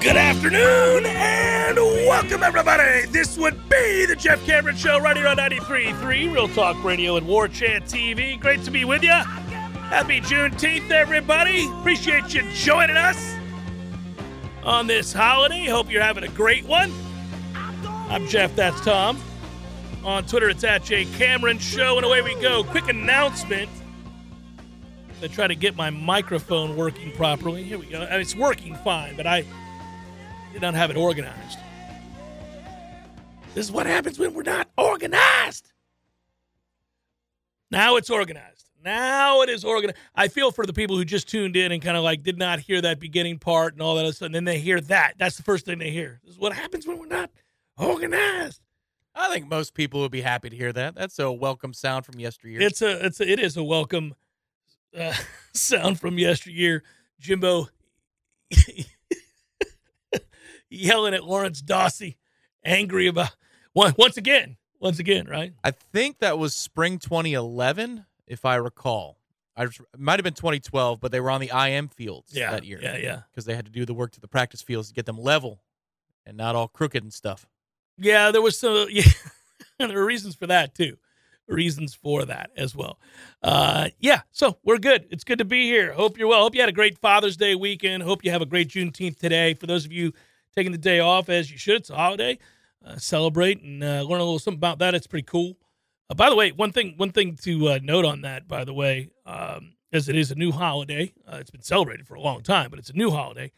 Good afternoon and welcome everybody. This would be the Jeff Cameron Show right here on 93.3 Real Talk Radio and War Chant TV. Great to be with you. Happy Juneteenth, everybody. Appreciate you joining us on this holiday. Hope you're having a great one. I'm Jeff, that's Tom. On Twitter, it's at J Cameron Show, and away we go. Quick announcement. I try to get my microphone working properly. Here we go. Mean, it's working fine, but I did not have it organized. This is what happens when we're not organized. Now it's organized. Now it is organized. I feel for the people who just tuned in and kind of like did not hear that beginning part and all that other stuff. And then they hear that. That's the first thing they hear. This is what happens when we're not organized. I think most people would be happy to hear that. That's a welcome sound from yesteryear. It's a it's a, it is a welcome uh, sound from yesteryear. Jimbo yelling at Lawrence Dawsey, angry about once again, once again, right? I think that was spring 2011, if I recall. I might have been 2012, but they were on the IM fields Yeah, that year. yeah, yeah. Because they had to do the work to the practice fields to get them level and not all crooked and stuff. Yeah, there was some. Yeah, there were reasons for that too. Reasons for that as well. Uh, yeah, so we're good. It's good to be here. Hope you're well. Hope you had a great Father's Day weekend. Hope you have a great Juneteenth today. For those of you taking the day off, as you should, it's a holiday. Uh, celebrate and uh, learn a little something about that. It's pretty cool. Uh, by the way, one thing one thing to uh, note on that, by the way, um, as it is a new holiday. Uh, it's been celebrated for a long time, but it's a new holiday,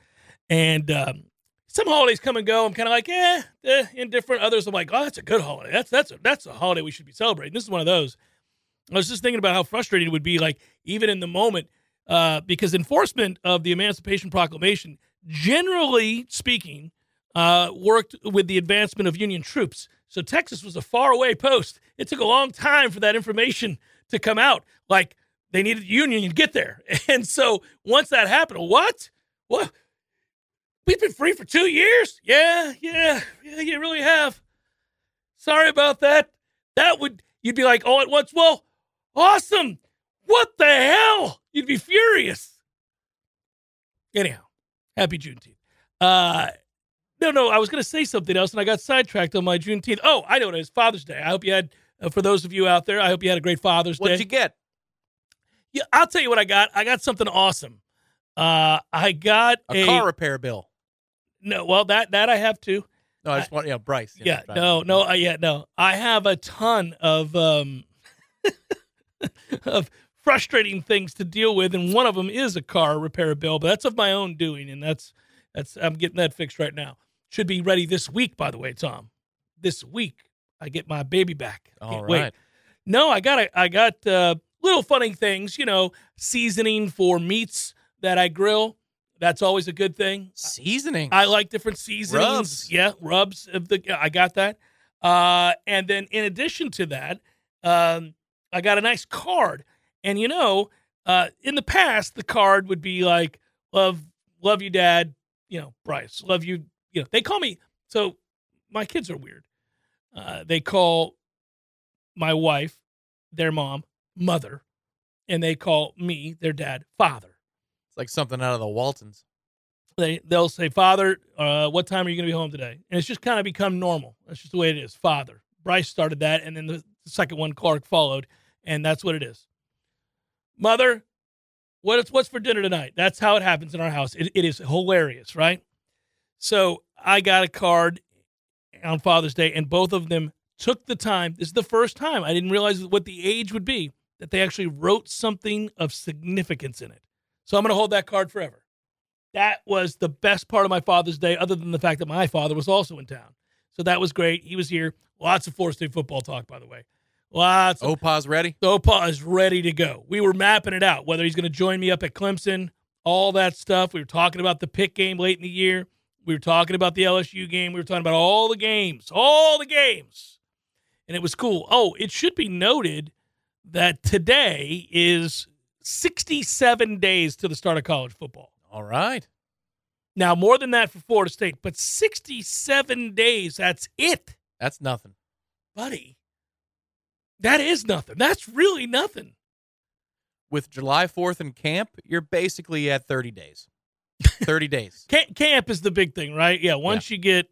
and um, some holidays come and go. I'm kind of like, eh, eh, indifferent. Others, I'm like, oh, that's a good holiday. That's that's a, that's a holiday we should be celebrating. This is one of those. I was just thinking about how frustrating it would be, like even in the moment, uh, because enforcement of the Emancipation Proclamation, generally speaking, uh, worked with the advancement of Union troops. So Texas was a far away post. It took a long time for that information to come out. Like they needed the Union to get there, and so once that happened, what? What? We've been free for two years? Yeah, yeah, yeah, you really have. Sorry about that. That would, you'd be like, all at once, well, awesome. What the hell? You'd be furious. Anyhow, happy Juneteenth. Uh, no, no, I was going to say something else and I got sidetracked on my Juneteenth. Oh, I know what it is Father's Day. I hope you had, uh, for those of you out there, I hope you had a great Father's Day. What'd you get? yeah, I'll tell you what I got. I got something awesome. Uh, I got A, a, car repair bill. no, well, that, that I have too. No, I just want, you know, Bryce. yeah trying no no uh, yeah no i have a ton of um of frustrating things to deal with and one of them is a car repair bill but that's of my own doing and that's that's i'm getting that fixed right now should be ready this week by the way tom this week i get my baby back All Can't wait. no i got a, i got uh little funny things you know seasoning for meats that i grill that's always a good thing Seasoning. I like different seasonings. Rubs. Yeah, rubs of the. I got that. Uh, and then in addition to that, um, I got a nice card. And you know, uh, in the past, the card would be like, "Love, love you, Dad." You know, Bryce, love you. You know, they call me. So my kids are weird. Uh, they call my wife, their mom, mother, and they call me, their dad, father it's like something out of the Waltons. they they'll say, "Father, uh, what time are you going to be home today?" And it's just kind of become normal. That's just the way it is. Father. Bryce started that, and then the, the second one, Clark, followed, and that's what it is. Mother, What what's for dinner tonight? That's how it happens in our house. It, it is hilarious, right? So I got a card on Father's Day, and both of them took the time. This is the first time I didn't realize what the age would be that they actually wrote something of significance in it. So I'm going to hold that card forever. That was the best part of my Father's Day, other than the fact that my father was also in town. So that was great. He was here. Lots of Florida State football talk, by the way. Lots. Of, Opa's ready. Opa is ready to go. We were mapping it out, whether he's going to join me up at Clemson, all that stuff. We were talking about the Pitt game late in the year. We were talking about the LSU game. We were talking about all the games, all the games. And it was cool. Oh, it should be noted that today is 67 days to the start of college football. All right. Now, more than that for Florida State, but 67 days, that's it, That's nothing. buddy. That is nothing. That's really nothing. With July 4th in camp, you're basically at 30 days. 30 days. Camp is the big thing, right? Yeah, once you get,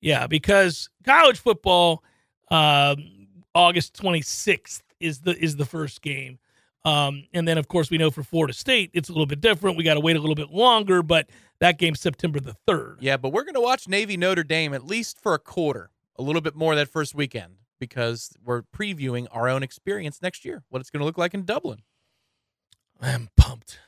yeah, because college football, um, August 26th is the is the first game. Um, and then, of course, we know for Florida State, it's a little bit different. We got to wait a little bit longer, but that game's September the 3rd. Yeah, but we're going to watch Navy Notre Dame at least for a quarter, a little bit more that first weekend, because we're previewing our own experience next year, what it's going to look like in Dublin. I'm pumped.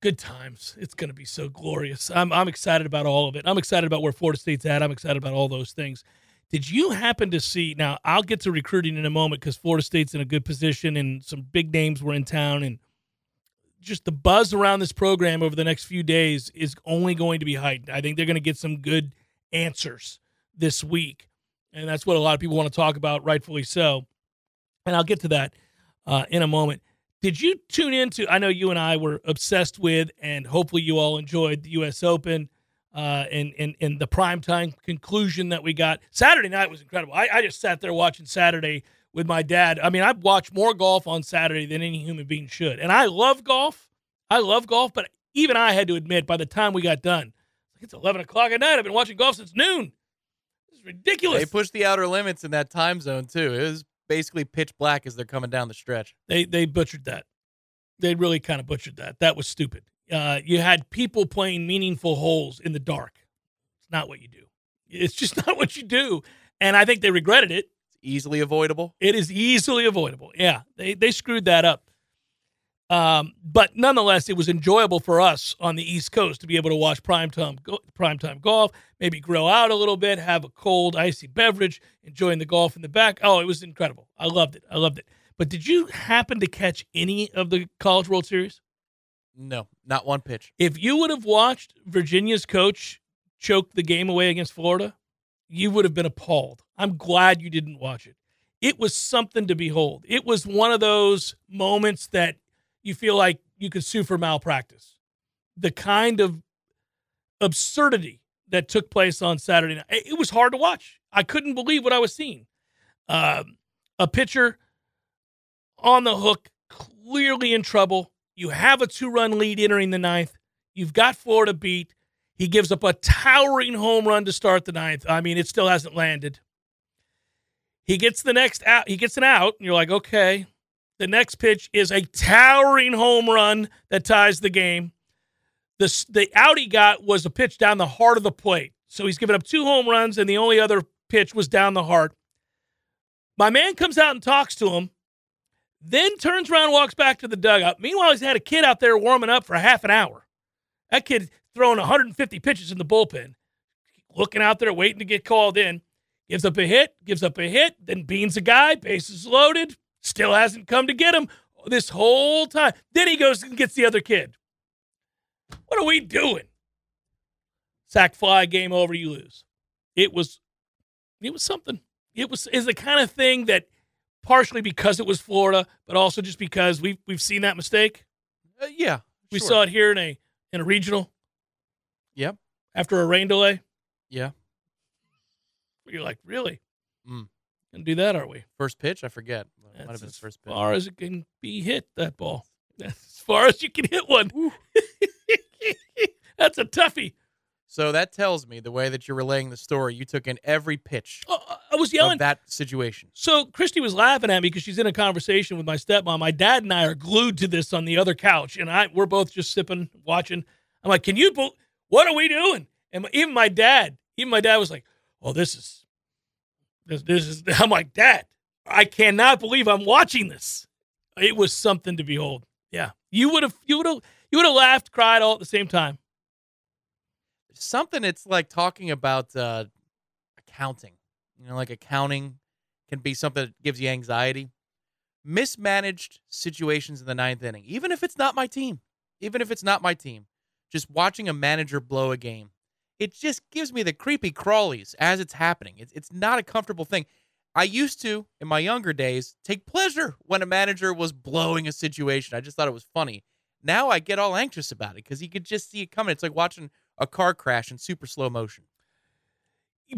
Good times. It's going to be so glorious. I'm I'm excited about all of it. I'm excited about where Florida State's at. I'm excited about all those things. Did you happen to see? Now I'll get to recruiting in a moment because Florida State's in a good position and some big names were in town and just the buzz around this program over the next few days is only going to be heightened. I think they're going to get some good answers this week, and that's what a lot of people want to talk about, rightfully so. And I'll get to that uh, in a moment. Did you tune into? I know you and I were obsessed with, and hopefully you all enjoyed the U.S. Open uh, and, and and the primetime conclusion that we got. Saturday night was incredible. I, I just sat there watching Saturday with my dad. I mean, I've watched more golf on Saturday than any human being should, and I love golf. I love golf, but even I had to admit, by the time we got done, it's eleven o'clock at night. I've been watching golf since noon. Ridiculous. They pushed the outer limits in that time zone, too. It was basically pitch black as they're coming down the stretch. They they butchered that. They really kind of butchered that. That was stupid. Uh, you had people playing meaningful holes in the dark. It's not what you do. It's just not what you do. And I think they regretted it. It's easily avoidable. It is easily avoidable. Yeah, they they screwed that up. Um, but nonetheless, it was enjoyable for us on the East Coast to be able to watch primetime go, primetime golf, maybe grill out a little bit, have a cold icy beverage, enjoying the golf in the back. Oh, it was incredible. I loved it. I loved it. But did you happen to catch any of the College World Series? No, not one pitch. If you would have watched Virginia's coach choke the game away against Florida, you would have been appalled. I'm glad you didn't watch it. It was something to behold. It was one of those moments that you feel like you could sue for malpractice. The kind of absurdity that took place on Saturday night. It was hard to watch. I couldn't believe what I was seeing. Um, a pitcher on the hook, clearly in trouble. You have a two run lead entering the ninth. You've got Florida beat. He gives up a towering home run to start the ninth. I mean, it still hasn't landed. He gets the next out. He gets an out, and you're like, okay. The next pitch is a towering home run that ties the game. The, the out he got was a pitch down the heart of the plate. So he's given up two home runs, and the only other pitch was down the heart. My man comes out and talks to him, then turns around walks back to the dugout. Meanwhile, he's had a kid out there warming up for half an hour. That kid throwing 150 pitches in the bullpen, looking out there, waiting to get called in. Gives up a hit, gives up a hit, then beans a guy, bases loaded, still hasn't come to get him this whole time. Then he goes and gets the other kid. What are we doing? Sack fly, game over, you lose. It was it was something. It was is the kind of thing that partially because it was Florida, but also just because we've we've seen that mistake. Uh, yeah. We sure. saw it here in a in a regional Yep. after a rain delay. Yeah. You're like, really? Mm. Gonna do that, are we? First pitch, I forget. Might have been as first pitch. far as it can be hit. That ball. That's as far as you can hit one. That's a toughie. So that tells me the way that you're relaying the story, you took in every pitch. Oh, uh, was yelling of that situation. So Christy was laughing at me because she's in a conversation with my stepmom. My dad and I are glued to this on the other couch, and I we're both just sipping, watching. I'm like, "Can you? What are we doing?" And even my dad, even my dad was like, "Oh, this is this this is." I'm like, "Dad, I cannot believe I'm watching this." It was something to behold. Yeah, you would have you would have you would have laughed, cried all at the same time. Something it's like talking about uh, accounting. You know, like accounting can be something that gives you anxiety. Mismanaged situations in the ninth inning, even if it's not my team, even if it's not my team, just watching a manager blow a game, it just gives me the creepy crawlies as it's happening. It's, it's not a comfortable thing. I used to, in my younger days, take pleasure when a manager was blowing a situation. I just thought it was funny. Now I get all anxious about it because you could just see it coming. It's like watching a car crash in super slow motion.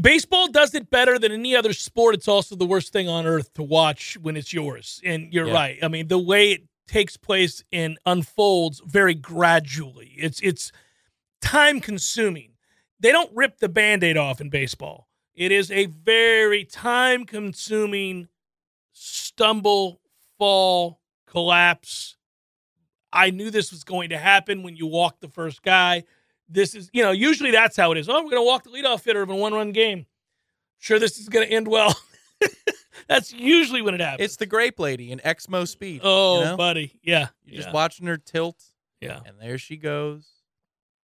Baseball does it better than any other sport. It's also the worst thing on earth to watch when it's yours. And you're Yeah. right. I mean, the way it takes place and unfolds very gradually. It's it's time consuming. They don't rip the band-aid off in baseball. It is a very time consuming stumble, fall, collapse. I knew this was going to happen when you walk the first guy. This is, you know, usually that's how it is. Oh, we're going to walk the leadoff hitter of a one run game. Sure, this is going to end well. that's usually when it happens. It's the grape lady in Exmo Speed. oh, you know? buddy. Yeah. You're just watching her tilt, yeah. and there she goes.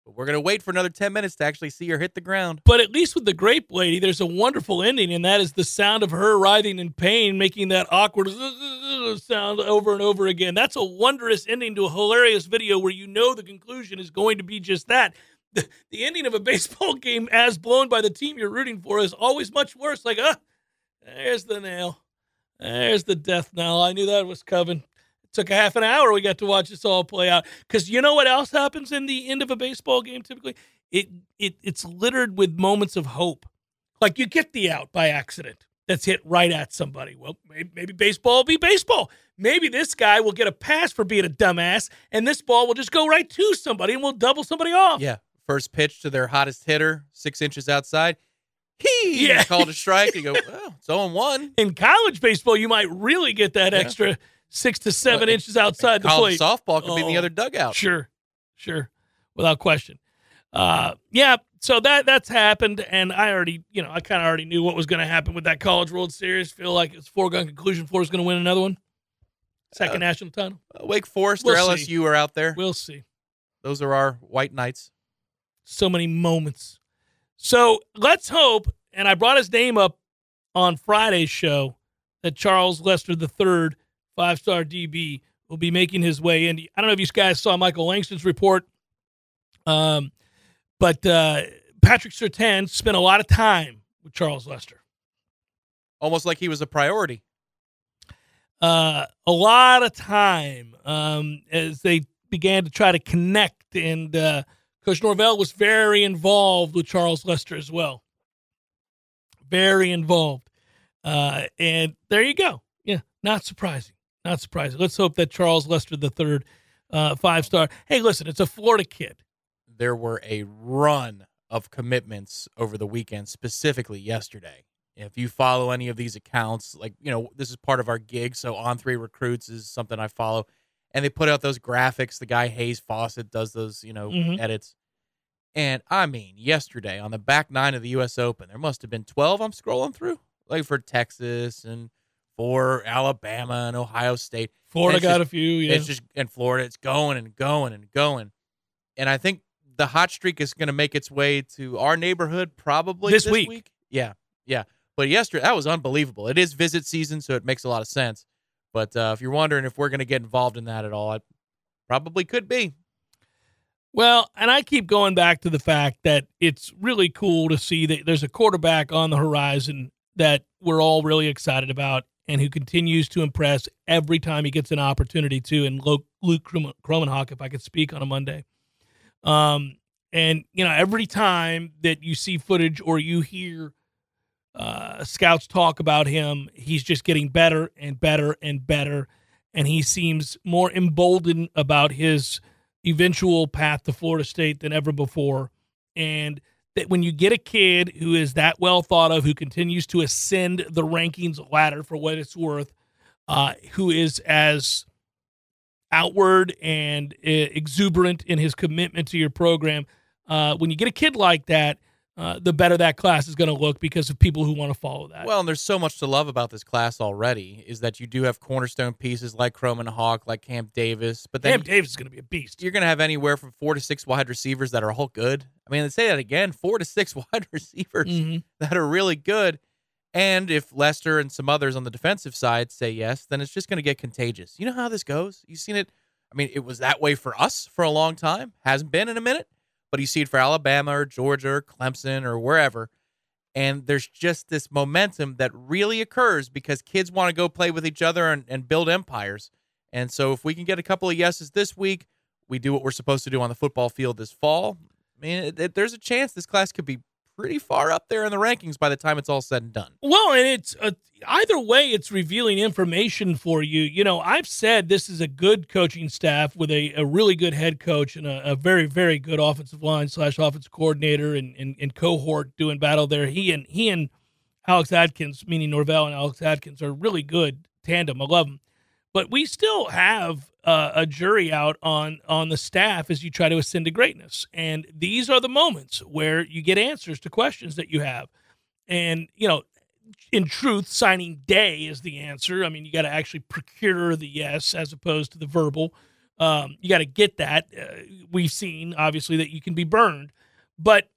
But we're gonna wait for another ten minutes to actually see her hit the ground. But at least with the grape lady, there's a wonderful ending, and that is the sound of her writhing in pain, making that awkward sound over and over again. That's a wondrous ending to a hilarious video where you know the conclusion is going to be just that. The, the ending of a baseball game, as blown by the team you're rooting for, is always much worse. Like, ah, there's the nail. There's the death knell. I knew that was coming. Took a half an hour. We got to watch this all play out. Because you know what else happens in the end of a baseball game typically? It it it's littered with moments of hope. Like you get the out by accident that's hit right at somebody. Well, maybe, maybe baseball will be baseball. Maybe this guy will get a pass for being a dumbass, and this ball will just go right to somebody and we'll double somebody off. Yeah, first pitch to their hottest hitter, six inches outside. He Yeah. called a strike. You go, oh, it's 0 1. In college baseball, you might really get that Yeah. extra six to seven Well, inches outside the plate. softball could be in the Oh, other dugout. Sure, sure, without question. Uh, yeah, so that that's happened, and I already, you know, I kind of already knew what was going to happen with that College World Series. Feel like it's foregone conclusion. Florida's going to win another one, second Uh, national title. Uh, Wake Forest We'll or see. LSU are out there. We'll see. Those are our white knights. So many moments. So let's hope, and I brought his name up on Friday's show that Charles Lester III, five star DB, will be making his way in. I don't know if you guys saw Michael Langston's report, um, but uh, Patrick Surtain spent a lot of time with Charles Lester. Almost like he was a priority. uh, a lot of time um, as they began to try to connect. And uh, Coach Norvell was very involved with Charles Lester as well. Very involved. Uh, and there you go. Yeah, not surprising. Not surprising. Let's hope that Charles Lester the third, uh, five star. Hey, listen, it's a Florida kid. There were a run of commitments over the weekend, specifically yesterday. If you follow any of these accounts, like, you know, this is part of our gig. So on three recruits is something I follow. And they put out those graphics. The guy Hayes Fawcett does those, you know, Mhm. edits. And I mean, yesterday on the back nine of the US Open, there must have been 12 I'm scrolling through, like for Texas and for Alabama and Ohio State. Florida got just- a few. Yeah. It's just in Florida, it's going and going and going. And I think the hot streak is going to make its way to our neighborhood probably This this, week. Yeah, yeah. But yesterday, that was unbelievable. It is visit season, so it makes a lot of sense. But uh, if you're wondering if we're going to get involved in that at all, it probably could be. Well, and I keep going back to the fact that it's really cool to see that there's a quarterback on the horizon that we're all really excited about and who continues to impress every time he gets an opportunity to. And Luke, Krum- Kromenhoek, if I could speak on a Monday. Um, and, you know, every time that you see footage or you hear uh, scouts talk about him, he's just getting better and better and better. And he seems more emboldened about his eventual path to Florida State than ever before. And that when you get a kid who is that well thought of, who continues to ascend the rankings ladder for what it's worth, uh, who is as outward and uh, exuberant in his commitment to your program, uh, when you get a kid like that, uh, the better that class is going to look because of people who want to follow that. Well, and there's so much to love about this class already. Is that you do have cornerstone pieces like Kromenhoek, like Camp Davis, but then Cam Davis is going to be a beast. you're going to have anywhere from four to six wide receivers that are all good. I mean, let's say that again: four to six wide receivers Mhm. that are really good. And if Lester and some others on the defensive side say yes, then it's just going to get contagious. You know how this goes. You've seen it. I mean, it was that way for us for a long time. Hasn't been in a minute, but you see it for Alabama or Georgia or Clemson or wherever. And there's just this momentum that really occurs because kids want to go play with each other and, and build empires. And so if we can get a couple of yeses this week, we do what we're supposed to do on the football field this fall. I mean, it, it- there's a chance this class could be pretty far up there in the rankings by the time it's all said and done. Well, and it's uh, either way, it's revealing information for you. You know, I've said this is a good coaching staff with a, a really good head coach and a, a very, very good offensive line slash offensive coordinator and, and, and cohort doing battle there. He and he and Alex Atkins, meaning Norvell and Alex Atkins, are really good tandem. I love them. But we still have uh, a jury out on on the staff as you try to ascend to greatness, and these are the moments where you get answers to questions that you have. And you know, in truth, signing day is the answer. I mean, you got to actually procure the yes as opposed to the verbal. Um, you got to get that. Uh, we've seen obviously that you can be burned, but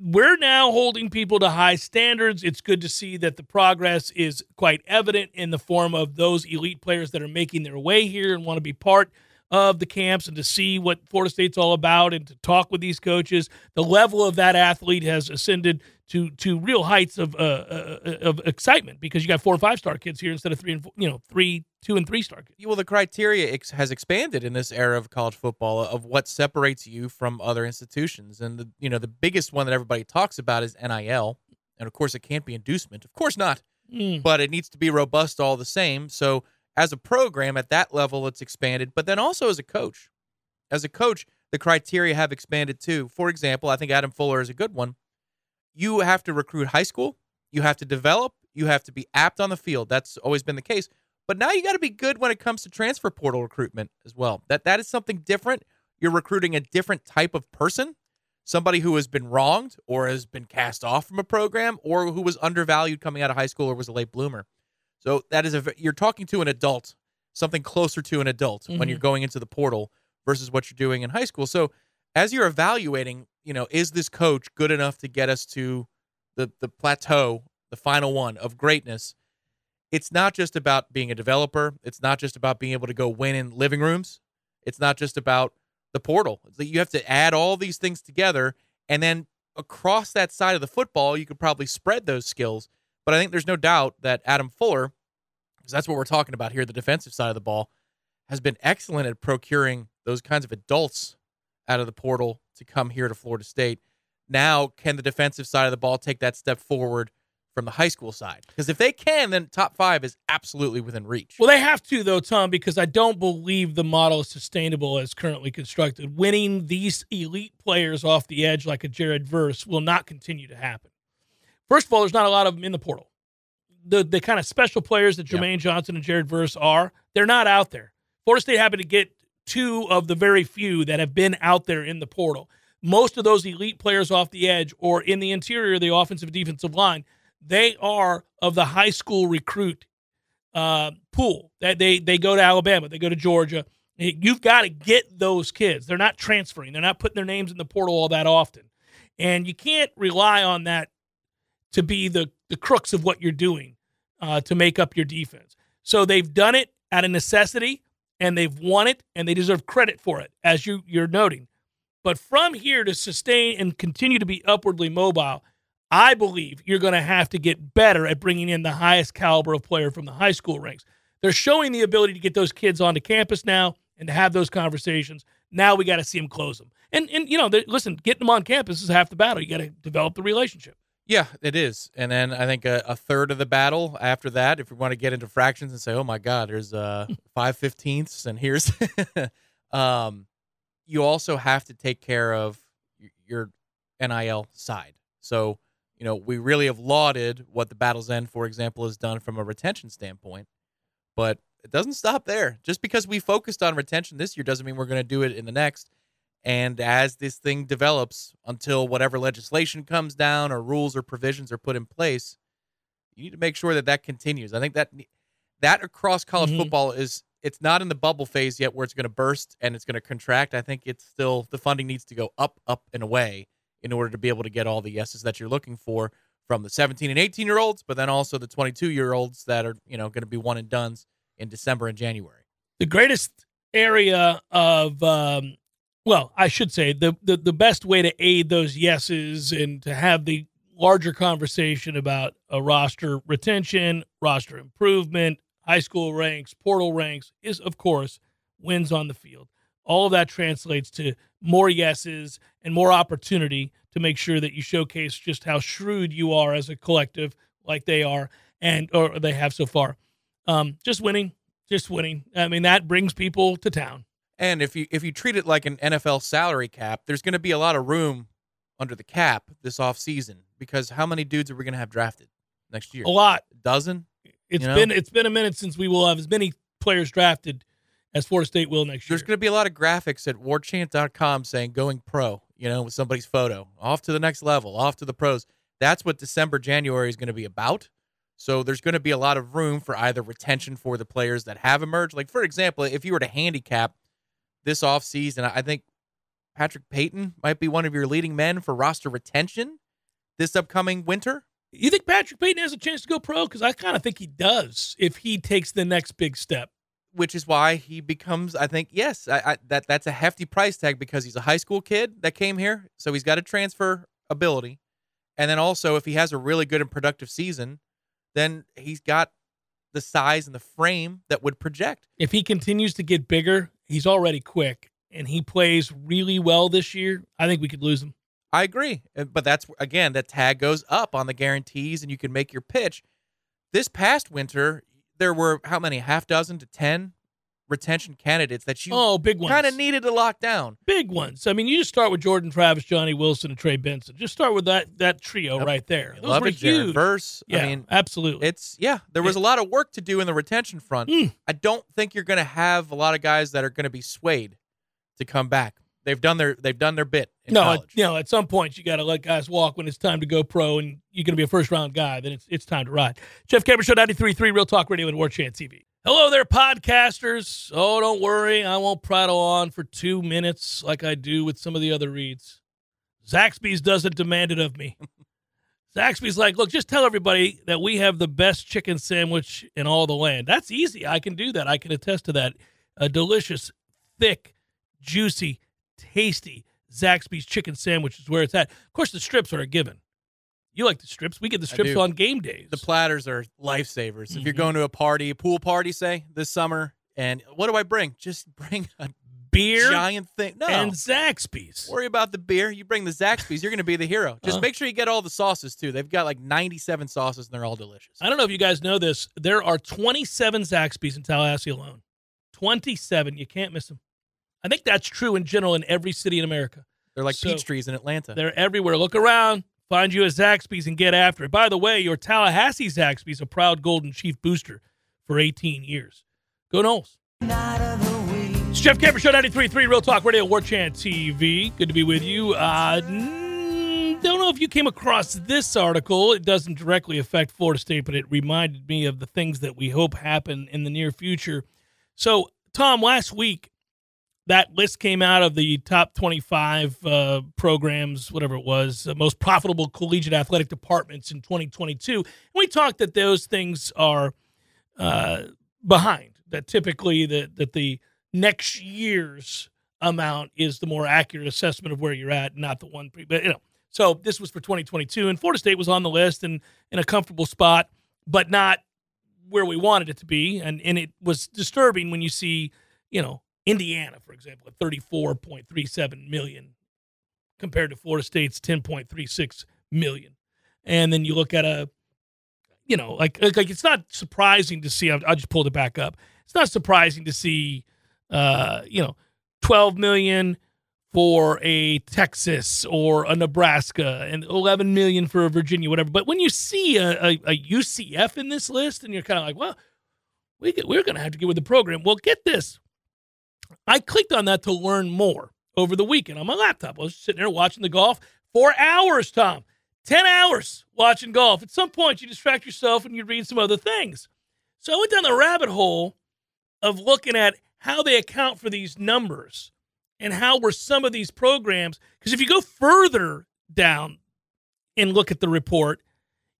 we're now holding people to high standards. It's good to see that the progress is quite evident in the form of those elite players that are making their way here and want to be part of the camps and to see what Florida State's all about and to talk with these coaches. The level of that athlete has ascended to to real heights of uh, uh, of excitement because you got four and five star kids here instead of three and four, you know three, two and three star kids. Well, the criteria ex- has expanded in this era of college football of what separates you from other institutions, and the you know the biggest one that everybody talks about is NIL, and of course it can't be inducement, of course not, Mm. but it needs to be robust all the same. So as a program at that level, it's expanded, but then also as a coach, as a coach, the criteria have expanded too. For example, I think Adam Fuller is a good one. You have to recruit high school, you have to develop, you have to be apt on the field. That's always been the case. But now you got to be good when it comes to transfer portal recruitment as well. That that is something different. You're recruiting a different type of person, somebody who has been wronged or has been cast off from a program or who was undervalued coming out of high school or was a late bloomer. So that is a you're talking to an adult, something closer to an adult when Mhm. you're going into the portal versus what you're doing in high school. So as you're evaluating, you know, is this coach good enough to get us to the the plateau, the final one of greatness? It's not just about being a developer. It's not just about being able to go win in living rooms. It's not just about the portal. You have to add all these things together, and then across that side of the football, you could probably spread those skills. But I think there's no doubt that Adam Fuller, because that's what we're talking about here, the defensive side of the ball, has been excellent at procuring those kinds of adults out of the portal to come here to Florida State. Now, can the defensive side of the ball take that step forward from the high school side? Because if they can, then top five is absolutely within reach. Well, they have to though, Tom, because I don't believe the model is sustainable as currently constructed. Winning these elite players off the edge like a Jared Verse will not continue to happen. First of all, there's not a lot of them in the portal. The the kind of special players that Yep. Jermaine Johnson and Jared Verse are, they're not out there. Florida State happened to get two of the very few that have been out there in the portal. Most of those elite players off the edge or in the interior the offensive defensive line, they are of the high school recruit uh, pool. That they they go to Alabama, they go to Georgia. You've got to get those kids. They're not transferring. They're not putting their names in the portal all that often, and you can't rely on that to be the the crux of what you're doing uh, to make up your defense. So they've done it out of necessity, and they've won it, and they deserve credit for it, as you you're noting. But from here to sustain and continue to be upwardly mobile, I believe you're going to have to get better at bringing in the highest caliber of player from the high school ranks. They're showing the ability to get those kids onto campus now and to have those conversations. Now we got to see them close them. And and you know, listen, getting them on campus is half the battle. You got to develop the relationship. Yeah, it is. And then I think a, a third of the battle after that, if we want to get into fractions and say, oh my God, there's uh, five fifteenths, and here's, um, you also have to take care of your NIL side. So, you know, we really have lauded what the Battle's End, for example, has done from a retention standpoint, but it doesn't stop there. Just because we focused on retention this year doesn't mean we're going to do it in the next. And as this thing develops, until whatever legislation comes down or rules or provisions are put in place, you need to make sure that that continues. I think that that across college Mhm. football is it's not in the bubble phase yet where it's going to burst and it's going to contract. I think it's still the funding needs to go up, up and away in order to be able to get all the yeses that you're looking for from the 17 and 18 year olds, but then also the 22 year olds that are you know going to be one and duns in December and January. the greatest area of um, well i should say the, the the best way to aid those yeses and to have the larger conversation about a roster retention roster improvement high school ranks portal ranks is of course wins on the field all of that translates to more yeses and more opportunity to make sure that you showcase just how shrewd you are as a collective like they are and or they have so far um, just winning just winning. I mean, that brings people to town. And if you if you treat it like an NFL salary cap, there's going to be a lot of room under the cap this offseason because how many dudes are we going to have drafted next year? A lot. A dozen? It's You know? been it's been a minute since we will have as many players drafted as Florida State will next year. There's going to be a lot of graphics at warchant.com saying going pro, you know, with somebody's photo, off to the next level, off to the pros. That's what December, January is going to be about. So there's going to be a lot of room for either retention for the players that have emerged. Like, for example, if you were to handicap this offseason, I think Patrick Payton might be one of your leading men for roster retention this upcoming winter. you think Patrick Payton has a chance to go pro? Because I kind of think he does if he takes the next big step. which is why he becomes i think yes I, I, that that's a hefty price tag because he's a high school kid that came here so he's got a transfer ability and then also if he has a really good and productive season then he's got the size and the frame that would project If he continues to get bigger, he's already quick, and he plays really well this year. I think we could lose him. i agree Uh, but that's again that tag goes up on the guarantees and you can make your pitch this past winter there were how many half dozen to 10 retention candidates that you oh, big ones. kind of needed to lock down big ones. I mean, you just start with Jordan Travis, Johnny Wilson, and Trey Benson. Just start with that that trio Yep. right there. Those love were it huge. verse Yeah, i mean absolutely. It's yeah, there was a lot of work to do in the retention front. Mm. I don't think you're going to have a lot of guys that are going to be swayed to come back. They've done their they've done their bit in no, college. you know, at some point you got to let guys walk when it's time to go pro, and you're going to be a first round guy. Then it's it's time to ride. Jeff Cameron Show 93.3 Real Talk Radio and War Chant TV. Hello there, podcasters. Oh, don't worry, I won't prattle on for two minutes like I do with some of the other reads. Zaxby's doesn't demand it of me. Zaxby's like, look, just tell everybody that we have the best chicken sandwich in all the land. That's easy. I can do that. I can attest to that. A delicious, thick, juicy, tasty Zaxby's chicken sandwich is where it's at. Of course, the strips are a given. You like the strips? We get the strips on game days. the platters are lifesavers. If you're Mhm. going to a party, a pool party, say this summer, and what do I bring? Just bring a beer giant thing. No, and Zaxby's. worry about the beer. You bring the Zaxby's, you're going to be the hero. Just Uh. make sure you get all the sauces too. They've got like 97 sauces, and they're all delicious. I don't know if you guys know this. There are 27 Zaxby's in Tallahassee alone. 27. You can't miss them. I think that's true in general in every city in America. They're like So- peach trees in Atlanta. They're everywhere. Look around, find you a Zaxby's and get after it. By the way, your Tallahassee Zaxby's a proud Golden Chief booster for 18 years. Go Noles. It's Jeff Cameron Show 93.3 Real Talk Radio, War Chant TV. Good to be with you. Uh, don't know if you came across this article. It doesn't directly affect Florida State, but it reminded me of the things that we hope happen in the near future. So, Tom, last week, that list came out of the top 25 uh, programs, whatever it was, uh, most profitable collegiate athletic departments in 2022. And we talked that those things are uh, behind. That typically that that the next year's amount is the more accurate assessment of where you're at, not the one. Pre- but you know, so this was for 2022, and Florida State was on the list and in a comfortable spot, but not where we wanted it to be. And and it was disturbing when you see, you know, Indiana, for example, at 34.37 million compared to Florida State's 10.36 million. And then you look at a, you know, like like, like it's not surprising to see. I, I just pulled it back up. It's not surprising to see, uh, you know, 12 million for a Texas or a Nebraska and 11 million for a Virginia, whatever. But when you see a, a, a UCF in this list and you're kind of like, well, we get, we're going to have to get with the program. Well, get this. I clicked on that to learn more over the weekend on my laptop. I was sitting there watching the golf for hours, Tom. 10 hours watching golf. At some point, you distract yourself and you read some other things. So I went down the rabbit hole of looking at how they account for these numbers and how were some of these programs. Because if you go further down and look at the report,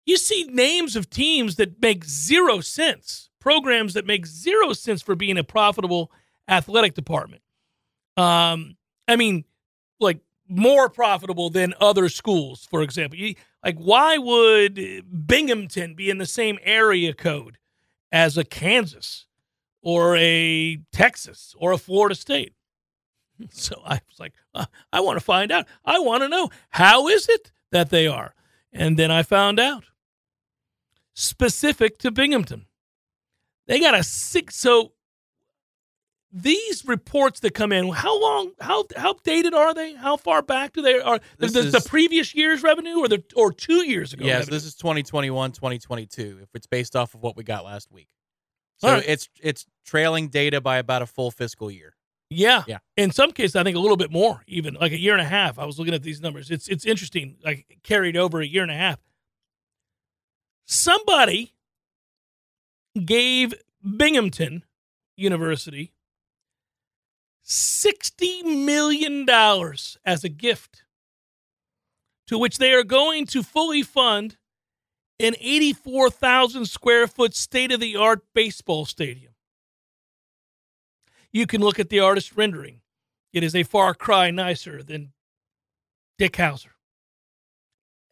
you see names of teams that make zero sense, programs that make zero sense for being a profitable athletic department. Um, I mean, like more profitable than other schools, for example. You, like, why would Binghamton be in the same area code as a Kansas or a Texas or a Florida State? So I was like, uh, I want to find out. I want to know how is it that they are? And then I found out specific to Binghamton. They got a six. So these reports that come in, how long, how how dated are they? How far back do they are? The, This the is- previous year's revenue or the or two years ago? Yes, revenue? this is 2021, 2022. If it's based off of what we got last week, so right. it's it's trailing data by about a full fiscal year. Yeah. Yeah. In some cases, I think a little bit more, even like a year and a half. I was looking at these numbers. It's it's interesting, like carried over a year and a half. Somebody gave Binghamton University sixty million dollars as a gift, to which they are going to fully fund an eighty-four thousand square foot state of the art baseball stadium you can look at the artist rendering. It is a far cry nicer than Dick Howser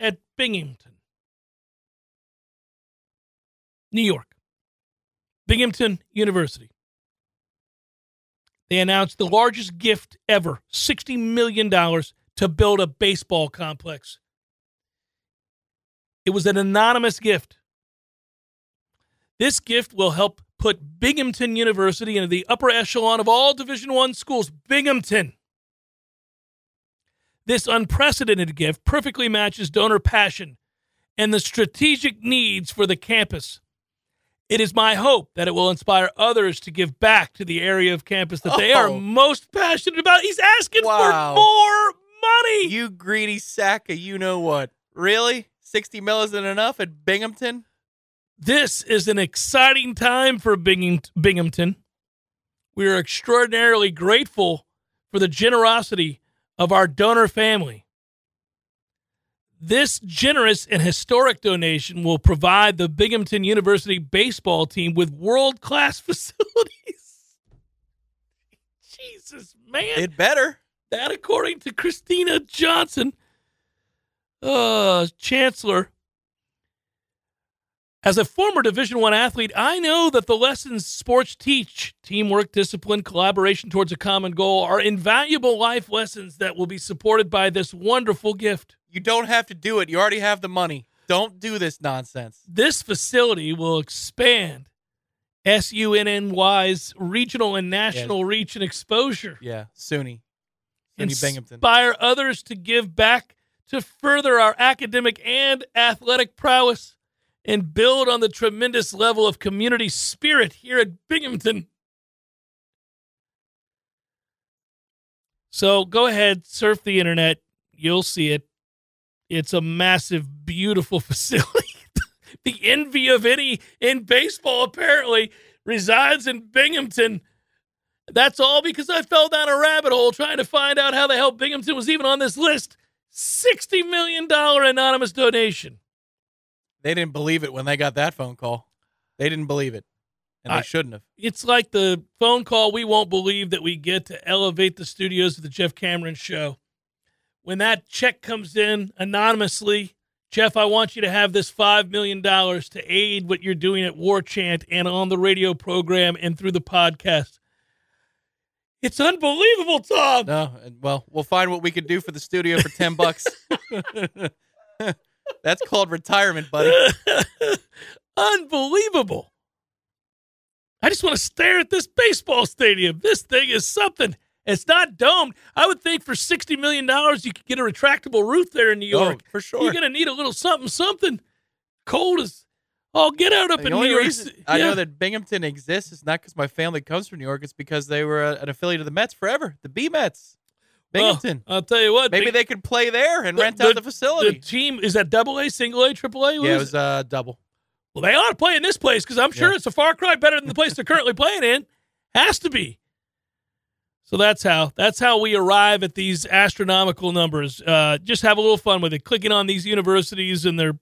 at Binghamton, New York. Binghamton University. They announced the largest gift ever $60 million to build a baseball complex. It was an anonymous gift. This gift will help put Binghamton University into the upper echelon of all Division 1 schools. Binghamton. This unprecedented gift perfectly matches donor passion and the strategic needs for the campus. It is my hope that it will inspire others to give back to the area of campus that they are Oh. most passionate about. He's asking Wow. for more money. You greedy sack of you know what? Really? 60 mil isn't enough at Binghamton? This is an exciting time for Bingham- Binghamton. We are extraordinarily grateful for the generosity of our donor family. This generous and historic donation will provide the Binghamton University baseball team with world class facilities. Jesus, man. It better. That, according to Kristina Johnson, uh, chancellor. As a former Division One athlete, I know that the lessons sports teach teamwork, discipline, collaboration towards a common goal are invaluable life lessons that will be supported by this wonderful gift. You don't have to do it. You already have the money. Don't do this nonsense. This facility will expand SUNY's regional and national reach and exposure. Yeah, SUNY. SUNY Binghamton. inspire others to give back to further our academic and athletic prowess and build on the tremendous level of community spirit here at Binghamton. So go ahead, surf the internet. You'll see it. It's a massive, beautiful facility. the envy of any in baseball, apparently, resides in Binghamton. That's all because I fell down a rabbit hole trying to find out how the hell Binghamton was even on this list. $60 million anonymous donation. They didn't believe it when they got that phone call. They didn't believe it. And they I- shouldn't have. It's like the phone call we won't believe that we get to elevate the studios of the Jeff Cameron show. When that check comes in anonymously, Jeff, I want you to have this $5 million to aid what you're doing at War Chant and on the radio program and through the podcast. It's unbelievable, Tom. No, well, we'll find what we can do for the studio for 10 bucks. That's called retirement, buddy. Unbelievable. I just want to stare at this baseball stadium. This thing is something. It's not domed. I would think for sixty million dollars you could get a retractable roof there in New Oh, York. for sure. You're gonna need a little something, something. Cold as oh, get out up The in New York. reason Ci- I know that Binghamton exists is not because my family comes from New York. It's because they were a, an affiliate of the Mets forever, the B Mets. Well, Binghamton. I'll tell you what. Maybe Bing- they could play there and the- rent out the- the the team is that double A, single A, triple A. Yeah, it was uh, double. Well, they ought to play in this place because I'm sure Yeah. it's a far cry better than the place they're currently playing in. Has to be. So that's how that's how we arrive at these astronomical numbers. Uh, just have a little fun with it. Clicking on these universities and their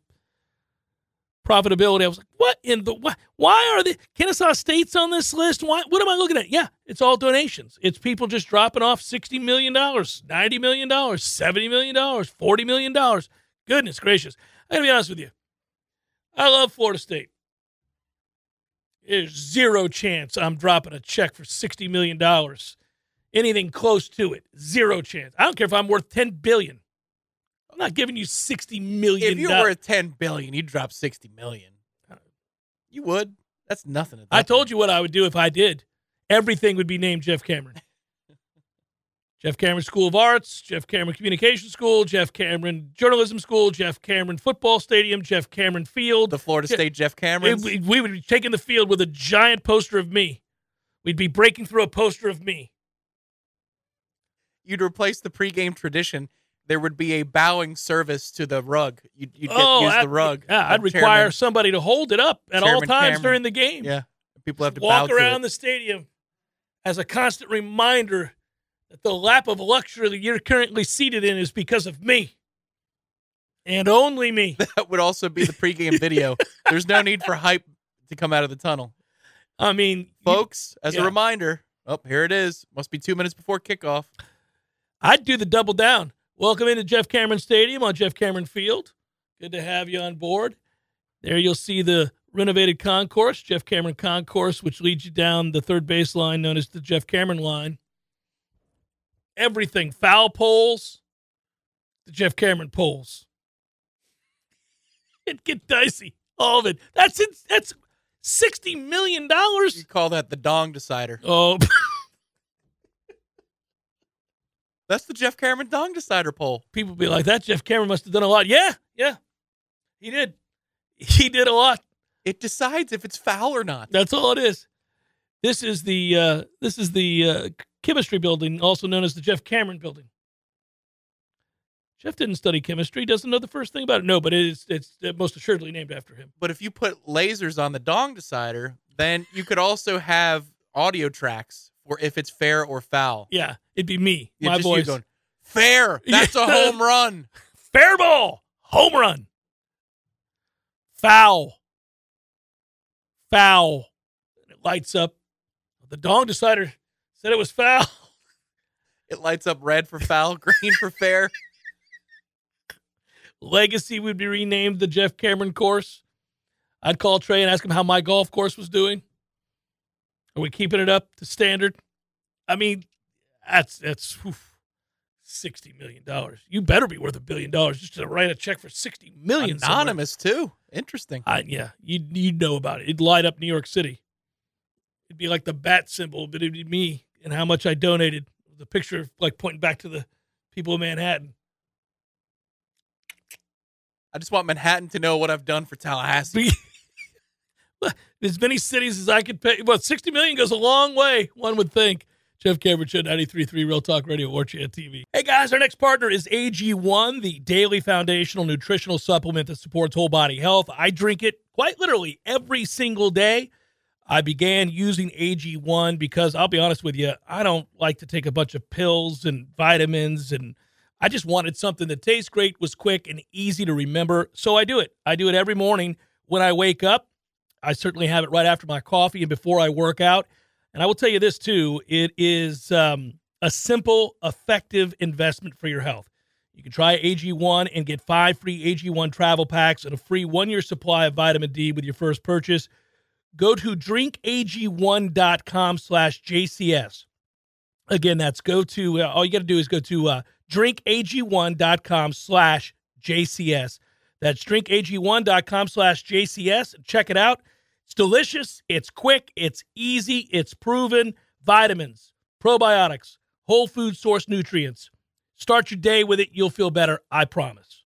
profitability. I was like, what in the why, why are the Kennesaw State's on this list? Why? What am I looking at? Yeah, it's all donations. It's people just dropping off sixty million dollars, ninety million dollars, seventy million dollars, forty million dollars. Goodness gracious! I gotta be honest with you. I love Florida State. There's zero chance I'm dropping a check for sixty million dollars. Anything close to it, zero chance. I don't care if I'm worth ten billion. I'm not giving you sixty million. If you're worth ten billion, you'd drop sixty million. You would. That's nothing. At that I told point. you what I would do if I did. Everything would be named Jeff Cameron. Jeff Cameron School of Arts, Jeff Cameron Communication School, Jeff Cameron Journalism School, Jeff Cameron Football Stadium, Jeff Cameron Field. the Florida Yeah. State Jeff Cameron. we, we would be taking the field with a giant poster of me. We'd be breaking through a poster of me. You'd replace the pregame tradition. There would be a bowing service to the rug. You'd, you'd get, oh, use I'd- the rug. Yeah, I'd require Chairman- somebody to hold it up at all times Cameron. during the game. Yeah, people have to walk bow around to the stadium as a constant reminder that the lap of luxury that you're currently seated in is because of me and only me. That would also be the pregame video. There's no need for hype to come out of the tunnel, I mean, you- folks. As yeah. a reminder, oh, here it is. Must be two minutes before kickoff. I'd do the double down. Welcome into Jeff Cameron Stadium on Jeff Cameron Field. Good to have you on board. There you'll see the renovated concourse, Jeff Cameron Concourse, which leads you down the third base line known as the Jeff Cameron line. Everything foul poles, the Jeff Cameron poles. It get dicey, all of it. That's it. That's sixty million dollars. You call that the dong decider. Oh, That's the Jeff Cameron dong decider poll. people be like that. Jeff Cameron must have done a lot. Yeah, yeah, he did. He did a lot. It decides if it's foul or not. That's all it is. This is the uh, this is the uh, chemistry building, also known as the Jeff Cameron building. Jeff didn't study chemistry; doesn't know the first thing about it. No, but it is it's most assuredly named after him. But if you put lasers on the dong decider, then you could also have audio tracks for if it's fair or foul. Yeah, it'd be me, Yeah, my just you going, fair. That's a home run. Fair ball, home run, foul, foul. And it lights up. The dong decider said it was foul. It lights up red for foul, green for fair. Legacy would be renamed the Jeff Cameron course. I'd call Trey and ask him how my golf course was doing. Are we keeping it up to standard? I mean, that's that's oof, sixty million dollars. You better be worth a billion dollars just to write a check for sixty million. somewhere. Anonymous too. Interesting. I, yeah, you you know about it. It'd light up New York City. It'd be like the bat symbol, but it'd be me and how much I donated. The picture like pointing back to the people of Manhattan. I just want Manhattan to know what I've done for Tallahassee. As many cities as I could pay. Well, 60 million goes a long way, one would think. Jeff Cameron Show, 93.3 Real Talk Radio, or TV. Hey, guys, our next partner is AG1, the daily foundational nutritional supplement that supports whole body health. I drink it quite literally every single day. I began using AG1 because I'll be honest with you, I don't like to take a bunch of pills and vitamins and I just wanted something that tastes great, was quick, and easy to remember. So I do it. I do it every morning when I wake up. I certainly have it right after my coffee and before I work out. And I will tell you this too it is um, a simple, effective investment for your health. You can try AG1 and get five free AG1 travel packs and a free one year supply of vitamin D with your first purchase. Go to drinkag1.com slash JCS. Again, that's go to, uh, all you got to do is go to uh, drinkag1.com slash JCS. That's drinkag1.com slash JCS. Check it out. It's delicious. It's quick. It's easy. It's proven. Vitamins, probiotics, whole food source nutrients. Start your day with it. You'll feel better. I promise.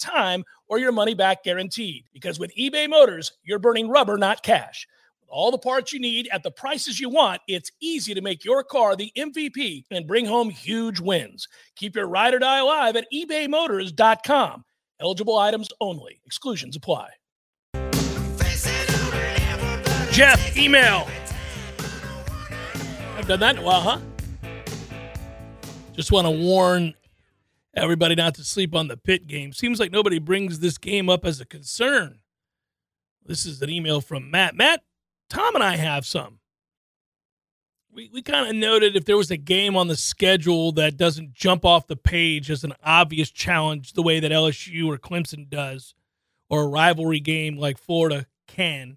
time or your money back guaranteed. Because with eBay Motors, you're burning rubber, not cash. With all the parts you need at the prices you want, it's easy to make your car the MVP and bring home huge wins. Keep your ride or die alive at ebaymotors.com. Eligible items only, exclusions apply. Jeff, email. I've done that in a while, huh? Just want to warn everybody not to sleep on the Pitt game. Seems like nobody brings this game up as a concern. This is an email from Matt. Matt, Tom and I have some. We, we kind of noted if there was a game on the schedule that doesn't jump off the page as an obvious challenge the way that LSU or Clemson does, or a rivalry game like Florida can,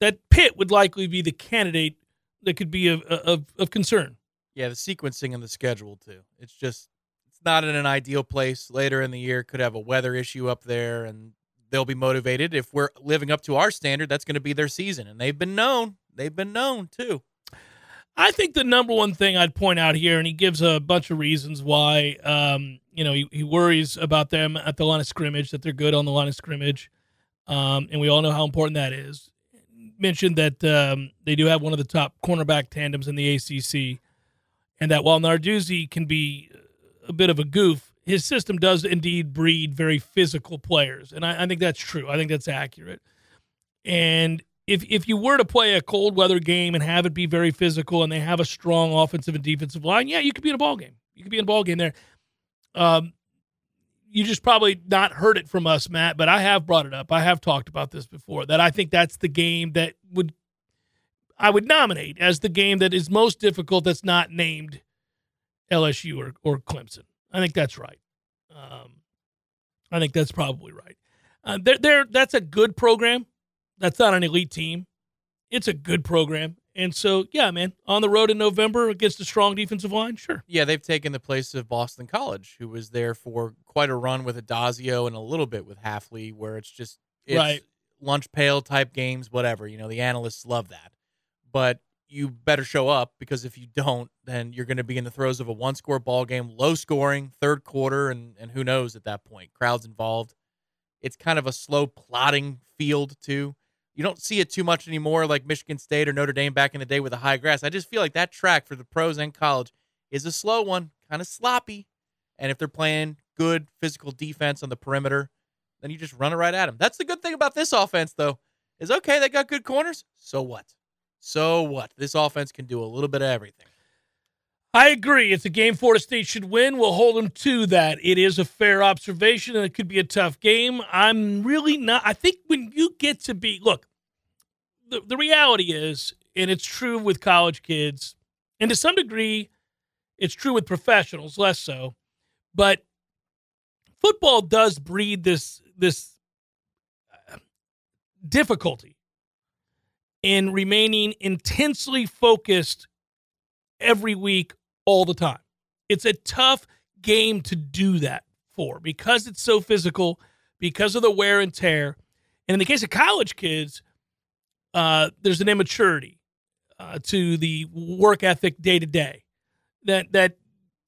that Pitt would likely be the candidate that could be of, of, of concern. Yeah, the sequencing and the schedule too. It's just not in an ideal place. Later in the year, could have a weather issue up there, and they'll be motivated. If we're living up to our standard, that's going to be their season, and they've been known. They've been known too. I think the number one thing I'd point out here, and he gives a bunch of reasons why, um, you know, he, he worries about them at the line of scrimmage, that they're good on the line of scrimmage. Um, and we all know how important that is. Mentioned that um, they do have one of the top cornerback tandems in the ACC, and that while Narduzzi can be a bit of a goof, his system does indeed breed very physical players, and I, I think that's true. I think that's accurate. And if if you were to play a cold weather game and have it be very physical, and they have a strong offensive and defensive line, yeah, you could be in a ball game. You could be in a ball game there. Um, you just probably not heard it from us, Matt, but I have brought it up. I have talked about this before that I think that's the game that would I would nominate as the game that is most difficult that's not named LSU or, or Clemson. I think that's right. Um, I think that's probably right. Uh, they're, they're, that's a good program. That's not an elite team. It's a good program. And so, yeah, man, on the road in November against a strong defensive line, sure. Yeah, they've taken the place of Boston College, who was there for quite a run with Addazio and a little bit with Hafley, where it's just it's Right. lunch pail type games, whatever. You know, the analysts love that. But you better show up because if you don't, then you're going to be in the throes of a one score ball game, low scoring, third quarter, and, and who knows at that point. Crowds involved. It's kind of a slow plotting field, too. You don't see it too much anymore, like Michigan State or Notre Dame back in the day with the high grass. I just feel like that track for the pros and college is a slow one, kind of sloppy. And if they're playing good physical defense on the perimeter, then you just run it right at them. That's the good thing about this offense, though, is okay, they got good corners. So what? So what? This offense can do a little bit of everything. I agree. It's a game Florida State should win. We'll hold them to that. It is a fair observation, and it could be a tough game. I'm really not. I think when you get to be, look, the, the reality is, and it's true with college kids, and to some degree, it's true with professionals, less so, but football does breed this this uh, difficulty in remaining intensely focused every week all the time. It's a tough game to do that for because it's so physical, because of the wear and tear. And in the case of college kids, uh, there's an immaturity uh, to the work ethic day to day that that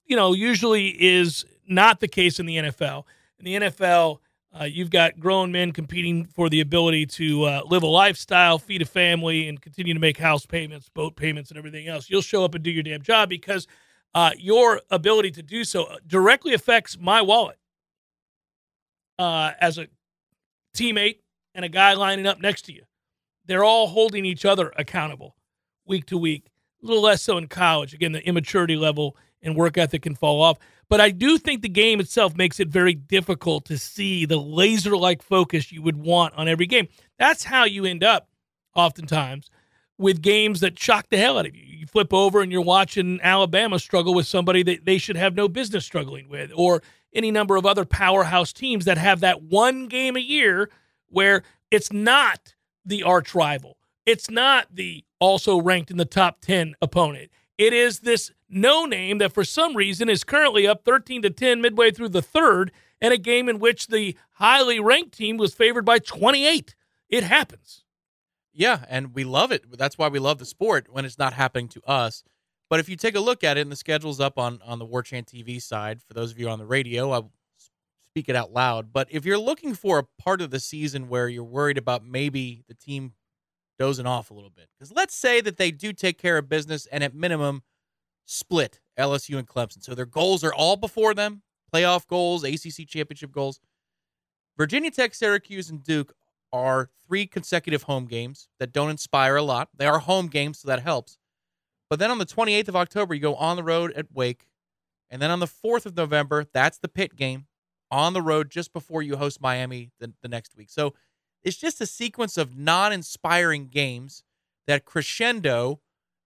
you know usually is not the case in the NFL. In the NFL, uh, you've got grown men competing for the ability to uh, live a lifestyle, feed a family, and continue to make house payments, boat payments, and everything else. You'll show up and do your damn job because uh, your ability to do so directly affects my wallet uh, as a teammate and a guy lining up next to you. They're all holding each other accountable week to week. A little less so in college. Again, the immaturity level and work ethic can fall off. But I do think the game itself makes it very difficult to see the laser like focus you would want on every game. That's how you end up, oftentimes, with games that shock the hell out of you. You flip over and you're watching Alabama struggle with somebody that they should have no business struggling with, or any number of other powerhouse teams that have that one game a year where it's not the arch rival. It's not the also ranked in the top 10 opponent. It is this no name that for some reason is currently up 13 to 10 midway through the third and a game in which the highly ranked team was favored by 28. It happens. Yeah, and we love it. That's why we love the sport when it's not happening to us. But if you take a look at it, and the schedule's up on on the War Chant TV side, for those of you on the radio, I speak it out loud. But if you're looking for a part of the season where you're worried about maybe the team dozing off a little bit, because let's say that they do take care of business and at minimum split LSU and Clemson, so their goals are all before them, playoff goals, ACC championship goals. Virginia Tech, Syracuse, and Duke are three consecutive home games that don't inspire a lot. They are home games, so that helps. But then on the 28th of October, you go on the road at Wake. And then on the 4th of November, that's the Pitt game on the road just before you host Miami the, the next week. So it's just a sequence of non inspiring games that crescendo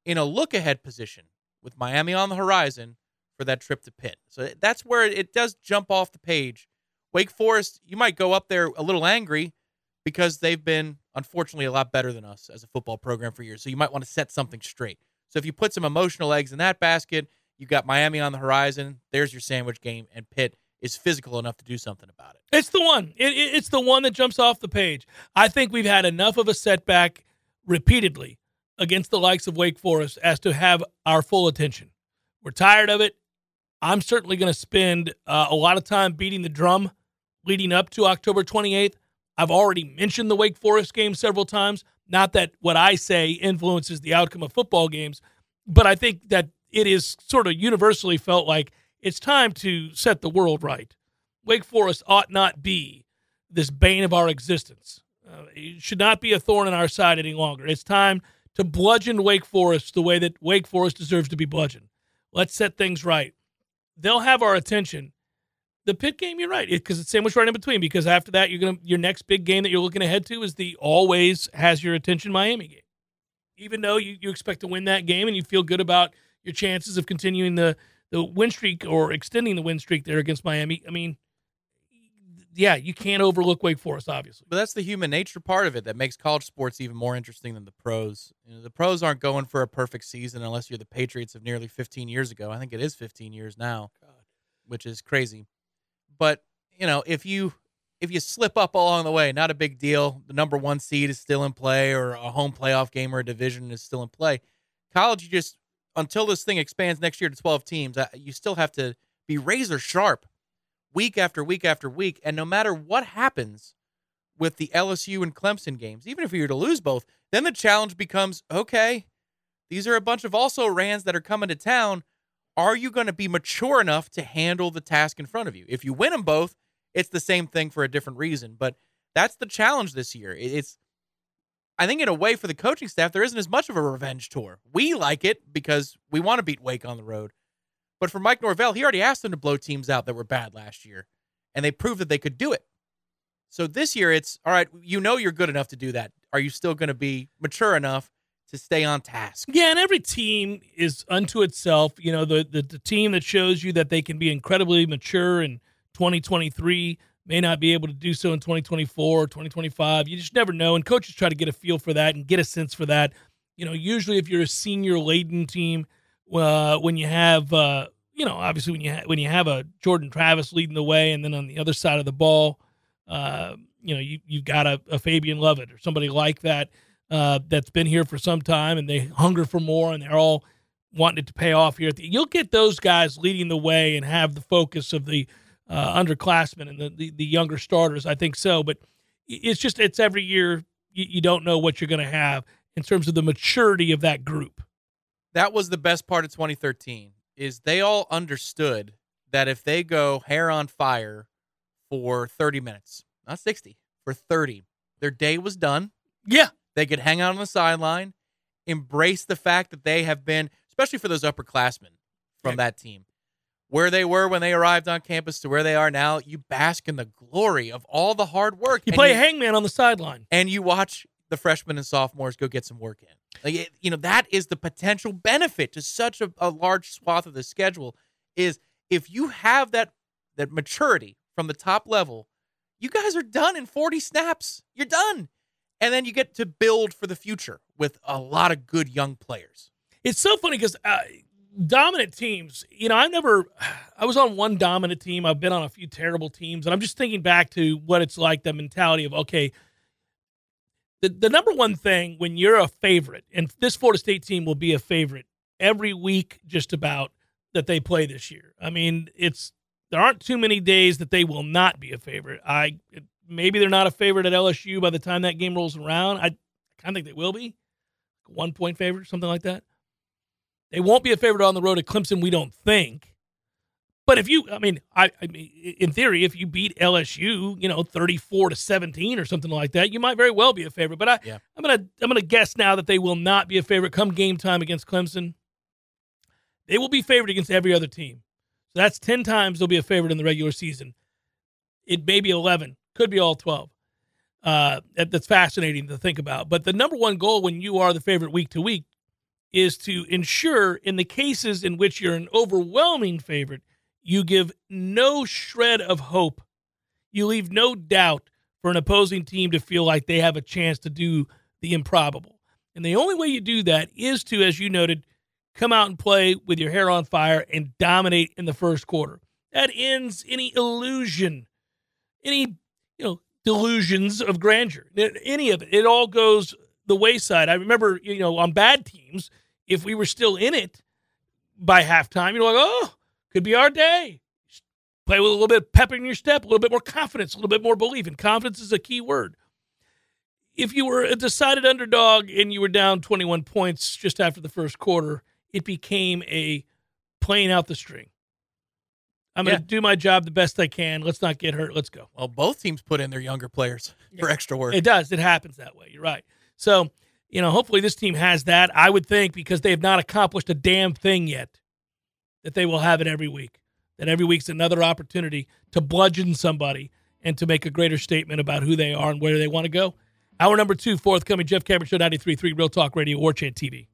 in a look ahead position with Miami on the horizon for that trip to Pitt. So that's where it does jump off the page. Wake Forest, you might go up there a little angry because they've been unfortunately a lot better than us as a football program for years. So you might want to set something straight. So if you put some emotional eggs in that basket, you got Miami on the horizon. There's your sandwich game, and Pitt is physical enough to do something about it. It's the one. It, it, it's the one that jumps off the page. I think we've had enough of a setback repeatedly against the likes of Wake Forest as to have our full attention. We're tired of it. I'm certainly going to spend uh, a lot of time beating the drum leading up to October 28th. I've already mentioned the Wake Forest game several times. Not that what I say influences the outcome of football games, but I think that it is sort of universally felt like it's time to set the world right. Wake Forest ought not be this bane of our existence. Uh, it should not be a thorn in our side any longer. It's time to bludgeon Wake Forest the way that Wake Forest deserves to be bludgeoned. Let's set things right. They'll have our attention the Pitt game, you're right, because it, it's sandwiched right in between. Because after that, you're gonna your next big game that you're looking ahead to is the always has your attention Miami game. Even though you, you expect to win that game and you feel good about your chances of continuing the the win streak or extending the win streak there against Miami, I mean, yeah, you can't overlook Wake Forest, obviously. But that's the human nature part of it that makes college sports even more interesting than the pros. You know, the pros aren't going for a perfect season unless you're the Patriots of nearly 15 years ago. I think it is 15 years now, God. which is crazy. But you know, if you if you slip up along the way, not a big deal. The number one seed is still in play, or a home playoff game or a division is still in play. College, you just until this thing expands next year to 12 teams, uh, you still have to be razor sharp week after week after week. And no matter what happens with the LSU and Clemson games, even if you were to lose both, then the challenge becomes okay, these are a bunch of also Rans that are coming to town are you going to be mature enough to handle the task in front of you? If you win them both, it's the same thing for a different reason. But that's the challenge this year. It's, I think, in a way, for the coaching staff, there isn't as much of a revenge tour. We like it because we want to beat Wake on the road. But for Mike Norvell, he already asked them to blow teams out that were bad last year, and they proved that they could do it. So this year, it's all right. You know you're good enough to do that. Are you still going to be mature enough to stay on task. Yeah, and every team is unto itself. You know, the, the, the team that shows you that they can be incredibly mature in 2023 may not be able to do so in 2024 or 2025. You just never know. And coaches try to get a feel for that and get a sense for that. You know, usually if you're a senior laden team, uh, when you have, uh, you know, obviously when you ha- when you have a Jordan Travis leading the way, and then on the other side of the ball, uh, you know, you you've got a, a Fabian Lovett or somebody like that uh, that's been here for some time and they hunger for more and they're all wanting it to pay off here. You'll get those guys leading the way and have the focus of the uh, underclassmen and the, the, the, younger starters. I think so. But it's just, it's every year you, you don't know what you're going to have in terms of the maturity of that group. That was the best part of 2013 is they all understood that if they go hair on fire for 30 minutes, not 60, for 30, their day was done. Yeah. They could hang out on the sideline, embrace the fact that they have been, especially for those upperclassmen from that team, where they were when they arrived on campus to where they are now. You bask in the glory of all the hard work. You play you, hangman on the sideline, and you watch the freshmen and sophomores go get some work in. Like it, you know, that is the potential benefit to such a, a large swath of the schedule. Is if you have that that maturity from the top level, you guys are done in 40 snaps. You're done. And then you get to build for the future with a lot of good young players. It's so funny because uh, dominant teams, you know, I never, I was on one dominant team. I've been on a few terrible teams. And I'm just thinking back to what it's like the mentality of, okay, the, the number one thing when you're a favorite, and this Florida State team will be a favorite every week, just about that they play this year. I mean, it's there aren't too many days that they will not be a favorite. I maybe they're not a favorite at LSU by the time that game rolls around. I kind of think they will be one point favorite, something like that. They won't be a favorite on the road at Clemson. We don't think. But if you, I mean, I, I mean, in theory, if you beat LSU, you know, thirty-four to seventeen or something like that, you might very well be a favorite. But I, Yeah. I'm gonna, I'm gonna guess now that they will not be a favorite come game time against Clemson. They will be favored against every other team. So that's ten times they'll be a favorite in the regular season. It may be eleven, could be all twelve. Uh, that, that's fascinating to think about. But the number one goal when you are the favorite week to week is to ensure, in the cases in which you're an overwhelming favorite, you give no shred of hope. You leave no doubt for an opposing team to feel like they have a chance to do the improbable. And the only way you do that is to, as you noted, come out and play with your hair on fire and dominate in the first quarter. That ends any illusion, any you know delusions of grandeur. Any of it, it all goes the wayside. I remember, you know, on bad teams, if we were still in it by halftime, you're like, oh, could be our day. Play with a little bit of pep in your step, a little bit more confidence, a little bit more belief. And confidence is a key word. If you were a decided underdog and you were down 21 points just after the first quarter, it became a playing out the string. I'm going to do my job the best I can. Let's not get hurt. Let's go. Well, both teams put in their younger players for extra work. It does. It happens that way. You're right. So, you know, hopefully this team has that. I would think because they have not accomplished a damn thing yet, that they will have it every week. That every week's another opportunity to bludgeon somebody and to make a greater statement about who they are and where they want to go. Hour number two, forthcoming Jeff Cameron Show 93.3 Real Talk Radio, War Chant TV.